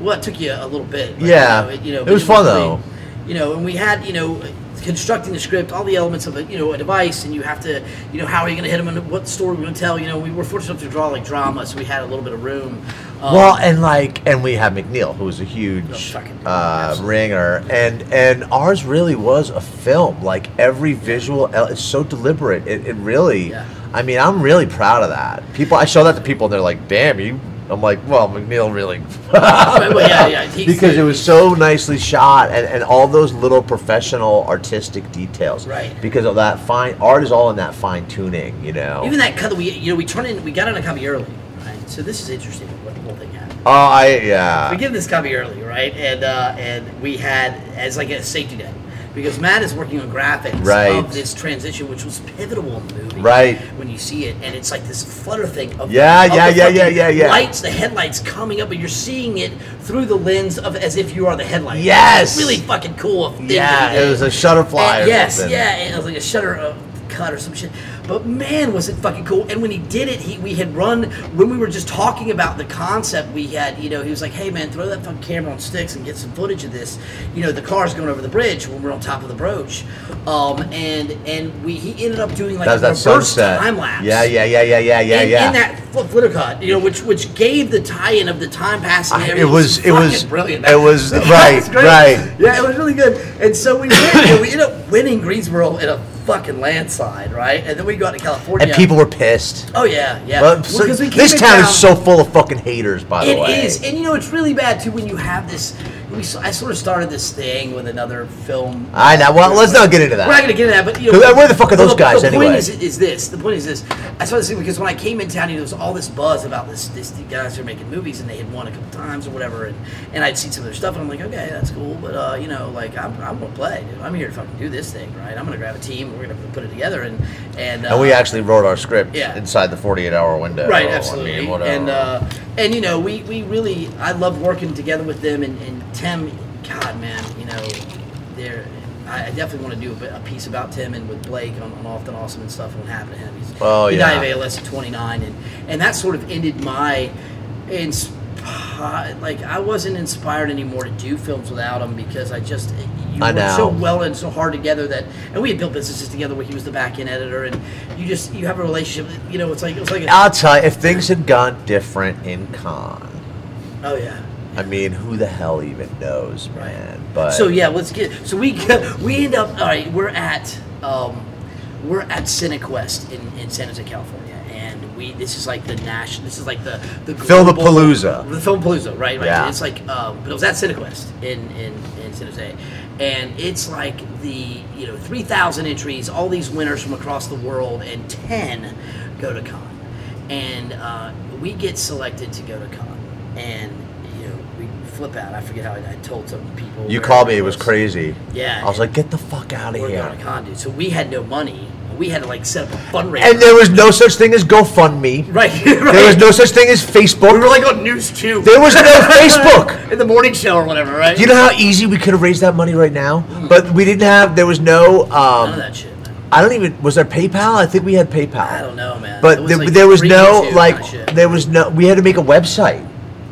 well, it took you a little bit. but, Yeah. you know, it, you know, It was fun, really- though. you know, and we had, you know, constructing the script, all the elements of a, you know, a device, and you have to, you know, how are you going to hit them and what story we're going to tell. You know, we were fortunate enough to draw like drama, so we had a little bit of room. Um, Well, and like, and we have McNeil, who's a Oh, huge fucking- uh, ringer, and and ours really was a film. Like every visual, it's so deliberate. It, it really, Yeah. I mean, I'm really proud of that. People, I show that to people, and they're like, "Damn, you." I'm like, well, McNeil really, <laughs> well, yeah, yeah, he's- because it was so nicely shot, and, and all those little professional artistic details. Right. Because of that fine art is all in that fine tuning, you know. even that cut that we, you know, we turned in, we got in a copy early? So this is interesting what the whole thing happened. oh, I yeah. we give this copy early, right? And uh, and we had as like a safety net because Matt is working on graphics Right. of this transition, which was pivotal in the movie. Right. when you see it, and it's like this flutter thing of Yeah, of yeah, the yeah, yeah, yeah, yeah. lights, the headlights coming up, and you're seeing it through the lens of as if you are the headlight. Yes! It's really fucking cool. Yeah, it was a shutterfly. And yes, something. yeah, and it was like a shutter uh, cut or some shit. But man, was it fucking cool! And when he did it, he we had run when we were just talking about the concept. We had, you know, he was like, "Hey man, throw that fucking camera on sticks and get some footage of this." You know, the car's going over the bridge when we're on top of the broach, um, and and we he ended up doing like That a reverse sunset. time lapse. Yeah, yeah, yeah, yeah, yeah, yeah, in, yeah. in that fl- flitter cut, you know, which which gave the tie-in of the time passing. I- it was- it was- brilliant. it was- <laughs> right, right. Yeah, it was really good. And so we win, and we ended up winning Greensboro in a fucking landslide, right? And then we go out to California. and people were pissed. Oh yeah, yeah. Well, so- this town is so full of fucking haters, by the It way. is, and you know it's really bad too when you have this. We, I sort of started this thing with another film. I know. Well, let's not get into that. We're not going to get into that, but you know, uh, where the fuck are those guys the anyway? point is, is this. The point is this. I started this thing because when I came in town, you know, there was all this buzz about this. This the guys who are making movies, and they had won a couple times or whatever, and, and I'd seen some of their stuff, and I'm like, okay, that's cool, but uh, you know, like I'm, I'm gonna play. Dude. I'm here to fucking do this thing, right? I'm gonna grab a team, and we're gonna put it together, and and uh, and we actually wrote our script Yeah. inside the 48 hour window. Right, I mean, absolutely. and uh, and you know, we, we really I love working together with them and, and Tim, God man, you know, they're I I definitely want to do a, bit, a piece about Tim and with Blake on, on Often Awesome and stuff and what happened to him. He's, Oh, he yeah. died of ALS at 29, and and that sort of ended my insp- like I wasn't inspired anymore to do films without him because I just you I work so well and so hard together that and we had built businesses together where he was the back end editor and you just you have a relationship you know it's like it's like a, I'll tell you, if things had gone different in Cannes, oh yeah I mean, who the hell even knows, man? But So yeah, let's get. So we <laughs> we end up. All right, we're at um, we're at CineQuest in, in San Jose, California, and we this is like the national. This is like the the Filmapalooza. The Filmapalooza, right? Right. Yeah. It's like, um, but it was at CineQuest in in in San Jose, and it's like the you know three thousand entries, all these winners from across the world, and ten go to Cannes, and uh, we get selected to go to Cannes, and you know we flip out. I forget how I, I told some people. you called me; it was crazy. Yeah. I was like, "Get the fuck out of We're here!" going to Cannes, dude. So we had no money. We had to like set up a fundraiser. And there was no such thing as GoFundMe. right, <laughs> right. There was no such thing as Facebook. We were like on News Two. There was no <laughs> Facebook. in the morning show or whatever, right? Do you know how easy we could have raised that money right now? But we didn't have. There was no. None of Um, that shit, man. I don't even. Was there PayPal? I think we had PayPal. I don't know, man. But was there, like there was no like. There was no. We had to make a website.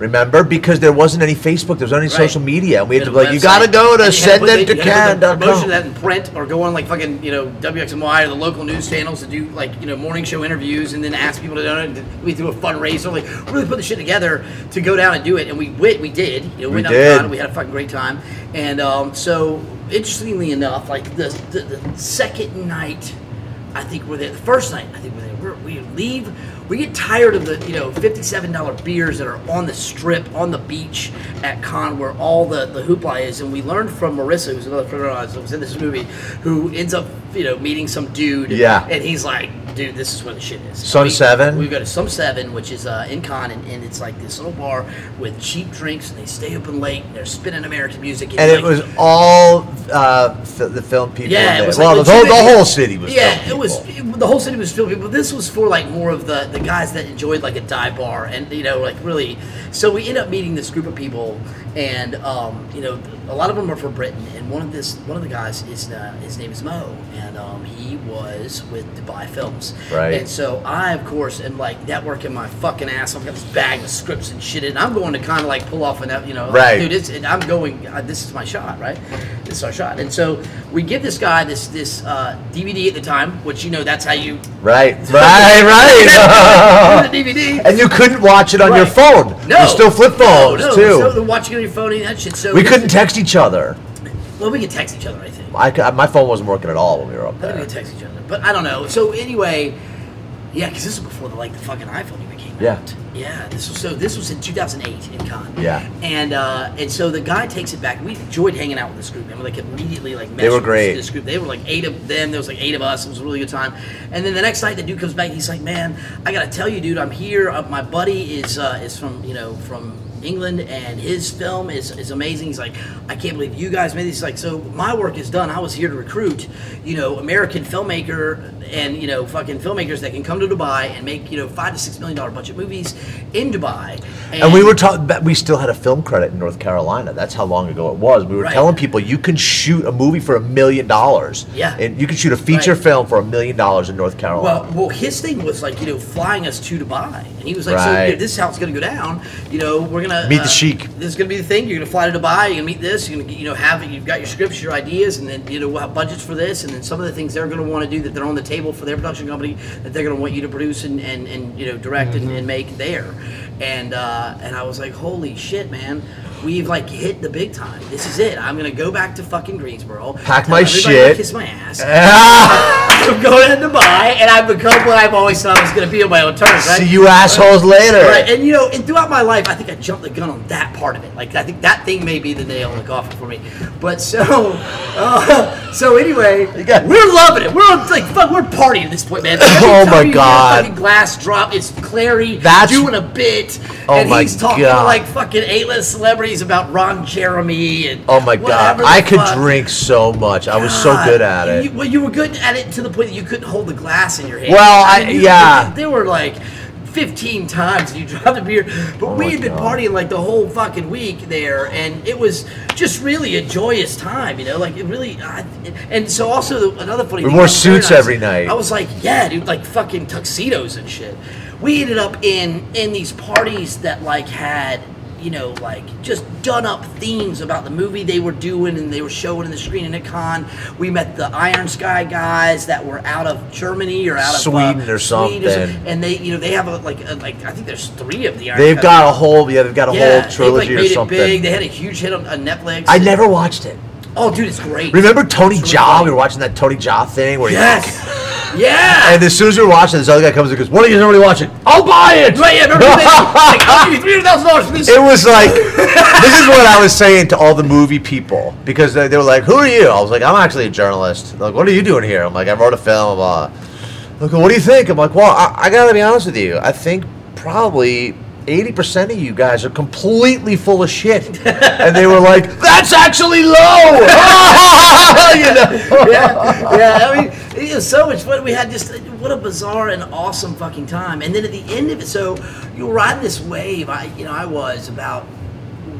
Remember, because there wasn't any Facebook, there was only Right. social media. And we had to be like, you gotta go to and you had put the- you had to sendthemtocan.com. Promotion that in print, or go on like fucking you know WFMY or the local news channels to do like you know morning show interviews, and then ask people to donate. We do a fundraiser, like really put the shit together to go down and do it, and we went, we did. You know, We went did. Ghana, we had a fucking great time, and um, so interestingly enough, like the, the the second night. I think we're there. The first night, I think we're there. We're, we leave. We get tired of the you know fifty-seven dollar beers that are on the strip on the beach at Cannes where all the the hoopla is, and we learned from Marissa, who's another friend of ours that was in this movie, who ends up you know meeting some dude. Yeah. And he's like, dude, this is where the shit is. Sun we, Seven? We go to Sun Seven, which is uh, in Cannes, and, and it's like this little bar with cheap drinks, and they stay open late. And they're spinning American music, And it like- was all uh, the film people. yeah, it was well, like the, whole, the whole city was. Yeah, it was. It, the whole city was filled with people. This was for like more of the the guys that enjoyed like a dive bar, and you know, like really. So we end up meeting this group of people, and um, you know, a lot of them are from Britain, and one of this one of the guys is uh, his name is Mo, and um, he was with Dubai Films, Right. And so I, of course, am like networking my fucking ass. I've got this bag of scripts and shit, and I'm going to kind of like pull off an, you know, like, dude, it's, and I'm going. Uh, this is my shot, right? This is our shot, and so we give this guy this this uh, DVD at the time, which you know that's how you Right, <laughs> right, right. the DVD. and you couldn't watch it on your phone. No, There's still flip phones no, no, too. So watching on your phone and that shit. So we couldn't text each other. Well, we could text each other. I think. I, my phone wasn't working at all when we were up I think we there. could text each other, but I don't know. So anyway, yeah, because this was before the like the fucking iPhone even came Yeah. out. Yeah. This was so. This was in 2008 in Cannes. Yeah. And uh, and so the guy takes it back. We enjoyed hanging out with this group, and we like immediately like They were great. This group, they were like eight of them. There was like eight of us. It was a really good time. And then the next night, the dude comes back. He's like, "Man, I gotta tell you, dude, I'm here. Uh, my buddy is uh, is from you know from." England and his film is, is amazing. He's like, I can't believe you guys made this. He's like, so my work is done. I was here to recruit, you know, American filmmaker and you know, fucking filmmakers that can come to Dubai and make you know five to six million dollar budget movies in Dubai. And we were talking. We still had a film credit in North Carolina. That's how long ago it was. We were Right. telling people you can shoot a movie for a million dollars. Yeah. and you can shoot a feature Right. film for a million dollars in North Carolina. Well, well, his thing was like you know flying us to Dubai, and he was like, "So Right. yeah, this is how it's going to go down. You know, we're gonna Meet the uh, sheik. This is going to be the thing. You're going to fly to Dubai. You're going to meet this. You're going to you know have it. you've got your scripts, your ideas, and then you know we'll have budgets for this, and then some of the things they're going to want to do that they're on the table for their production company that they're going to want you to produce and and, and you know direct and, and make there. And uh, and I was like, holy shit, man. We've like hit the big time. This is it. I'm gonna go back to fucking Greensboro. Pack my shit. to Kiss my ass. <laughs> I'm going to Dubai, and I've become what I've always thought I was going to be on my own terms. Right? see you assholes later. Right, and you know, and throughout my life, I think I jumped the gun on that part of it. Like, I think that thing may be the nail in the coffin for me. But so, <laughs> uh, so anyway, got- we're loving it. We're on, like, fuck, we're partying at this point, man. Oh my you hear a God. glass drop. It's Clarey That's- doing a bit, Oh and he's talking God. to like fucking A-list celebrities about Ron Jeremy and Oh my god, I could fuck. drink so much. I was so good at it. You, well, you were good at it to the point that you couldn't hold the glass in your hand. Well, I- you- yeah. There were like 15 times you <laughs> dropped a beer, but Oh we had been God. partying like the whole fucking week there, and it was just really a joyous time, you know. Like it really, I, and so also another funny. We thing wore about Claire and suits I every night. I was like, yeah, dude, like fucking tuxedos and shit. We ended up in in these parties that like had you know, like just done up themes about the movie they were doing and they were showing in the screen in a Cannes. We met the Iron Sky guys that were out of Germany or out of Sweden uh, or Sweden something. and they, you know, they have a like, a, like I think there's three of the Iron They've Sky got a whole yeah, they've got a yeah, whole trilogy like, or made something. It big. They had a huge hit on, on Netflix. I never watched it. Oh, dude, it's great. Remember Tony really Jaa? funny. We were watching that Tony Jaa thing where he Yes. Yeah. And as soon as we were watching, this other guy comes and goes, "What are you normally watching?" I'll buy it. Right, yeah, remember <laughs> like, I'll give you three hundred thousand dollars for this. It was like, <laughs> this is what I was saying to all the movie people because they, they were like, "Who are you?" I was like, "I'm actually a journalist." They're like, "What are you doing here?" I'm like, "I wrote a film." Blah. Look, what do you think? I'm like, "Well, I, I gotta be honest with you. I think probably." 80% of you guys are completely full of shit. <laughs> and they were like, that's actually low. <laughs> you know? yeah, yeah. I mean, it was so much fun. We had just what a bizarre and awesome fucking time. And then at the end of it, so you were riding this wave. I, you know, I was about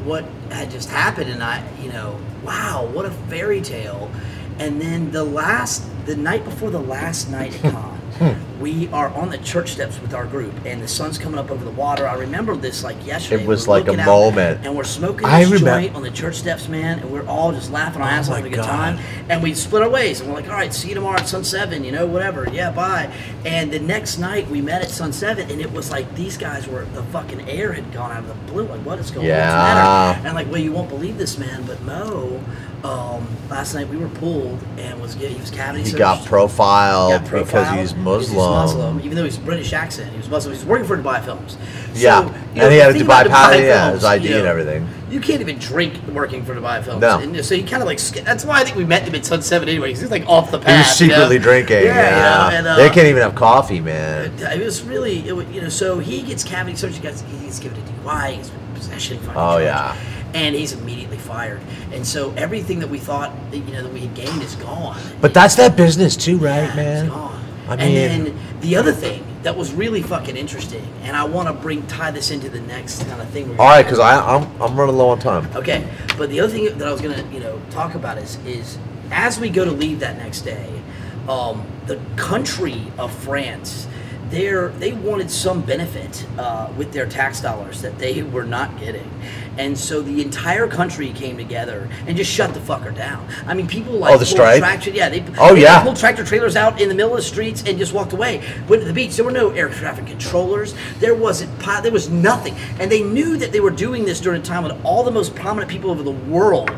what had just happened, and I, you know, wow, what a fairy tale. And then the last, the night before the last night at <laughs> Cannes, we are on the church steps with our group, and the sun's coming up over the water. I remember this like yesterday. It was We're like a moment. and we're smoking I this remem- joint on the church steps, man, and we're all just laughing our Oh ass off, my having a good God. time. And we split our ways, and we're like, all right, see you tomorrow at Sun Seven, you know, whatever, yeah, bye. And the next night we met at Sun Seven, and it was like these guys were the fucking air had gone out of the blue. Like, what is going on? Yeah. And like, well, you won't believe this, man, but Mo. Um, last night we were pulled and was get, he was cavity He searched. got profiled, Got because profiled he's because Muslim. Muslim, even though he's British accent. He was Muslim. He was working for Dubai Films. So, Yeah, you know, and he had a Dubai pilot, yeah, his ID you know, and everything. You can't even drink working for Dubai Films. No. And so he kind of like that's why I think we met him at Sun Seven anyway. 'cause he's like off the He path. was you know? secretly drinking. Yeah, Yeah, you know, and, uh, they can't even have coffee, man. it was really, it was, you know. So he gets cavity search. He gets, he gets given a DUI. He's possession. fucking Oh, charge, yeah. And he's immediately fired. And so everything that we thought, that, you know, that we had gained is gone. But that's that business too, right, Yeah, man? It's gone. I and mean- then the other thing that was really fucking interesting, and I want to bring tie this into the next kind of thing. we're All right, because I'm I'm running low on time. Okay, but the other thing that I was gonna, you know, talk about is is as we go to leave that next day, um, the country of France, they're, they wanted some benefit uh, with their tax dollars that they were not getting, and so the entire country came together and just shut the fucker down. I mean, people like Oh, the pulled strike? tractor, yeah, they Oh, they yeah. pulled tractor trailers out in the middle of the streets and just walked away. Went to the beach. There were no air traffic controllers. There wasn't there was nothing, and they knew that they were doing this during a time when all the most prominent people over the world,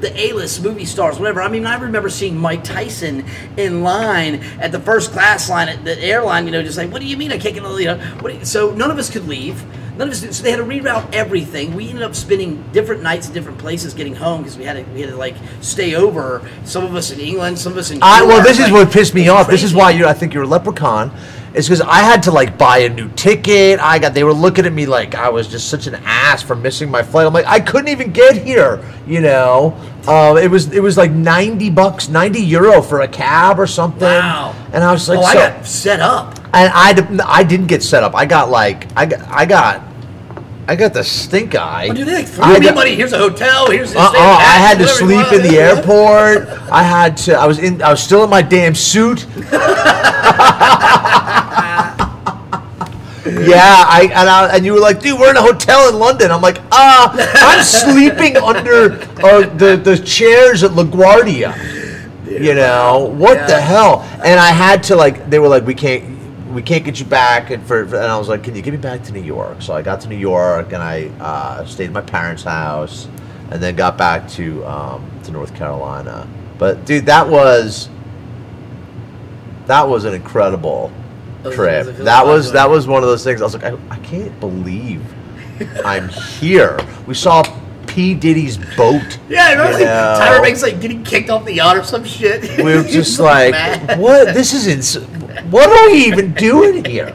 the A-list movie stars, whatever. I mean, I remember seeing Mike Tyson in line at the first class line at the airline. You know, just like, what do you mean I can't get? You know, what you-" so none of us could leave. None of us. Did, so they had to reroute everything. We ended up spending different nights in different places getting home because we had to we had to like stay over. Some of us in England, some of us in. I, well, this is what pissed me off. This is why you I think you're a leprechaun. Is because I had to like buy a new ticket. I got they were looking at me like I was just such an ass for missing my flight. I'm like I couldn't even get here. You know, uh, it was it was like ninety bucks, ninety euro for a cab or something. Wow. And I was like, oh, I got set up. and I I didn't get set up. I got like I got I got I got the stink eye. Oh, dude, they I threw me got- money. Here's a hotel. Here's uh-uh, thing, I had to sleep in the airport. I had to. I was in. I was still in my damn suit. <laughs> <laughs> yeah, I and, I and you were like, dude, we're in a hotel in London. I'm like, ah, I'm <laughs> sleeping under uh, the the chairs at LaGuardia. You know what the hell? And I had to like. They were like, we can't. We can't get you back, and for, and I was like, "Can you get me back to New York?" So I got to New York, and I uh, stayed at my parents' house, and then got back to um, to North Carolina. But dude, that was that was an incredible trip. that was That was one. that was one of those things. I was like, I, I can't believe I'm <laughs> here. We saw P Diddy's boat. Yeah, I remember? Tyra Banks like getting kicked off the yacht or some shit. We were <laughs> just like, mad. what? This is ins- What are we even doing here?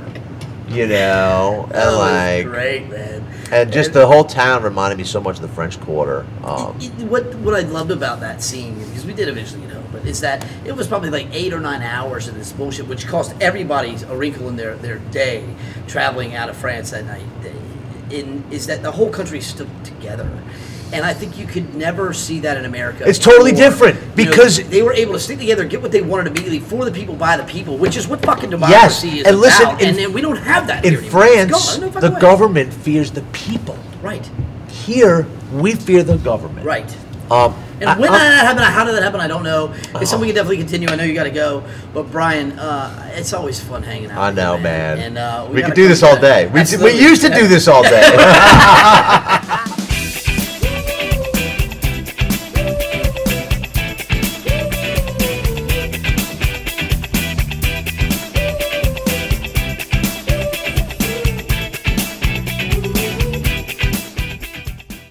You know, <laughs> and like, great, man. and just the whole town reminded me so much of the French Quarter. Um, It- it- what what I loved about that scene because we did eventually, you know, is that it was probably like eight or nine hours of this bullshit, which cost everybody a wrinkle in their their day traveling out of France that night. In is that the whole country stood together. And I think you could never see that in America. It's totally different, You know, because- they were able to stick together, get what they wanted immediately for the people, by the people, which is what fucking Yes, democracy is and listen, about. in- and, then we don't have that in France, gone. No the way. government fears the people. Right, Here, we fear the government. right. Um, And when that happened, how did that happen? I don't know. It's something we can definitely continue. I know you got to go, but Brian, uh, it's always fun hanging out. I with you, know, man. And uh, we gotta could do this all day. We, we used to do this all day.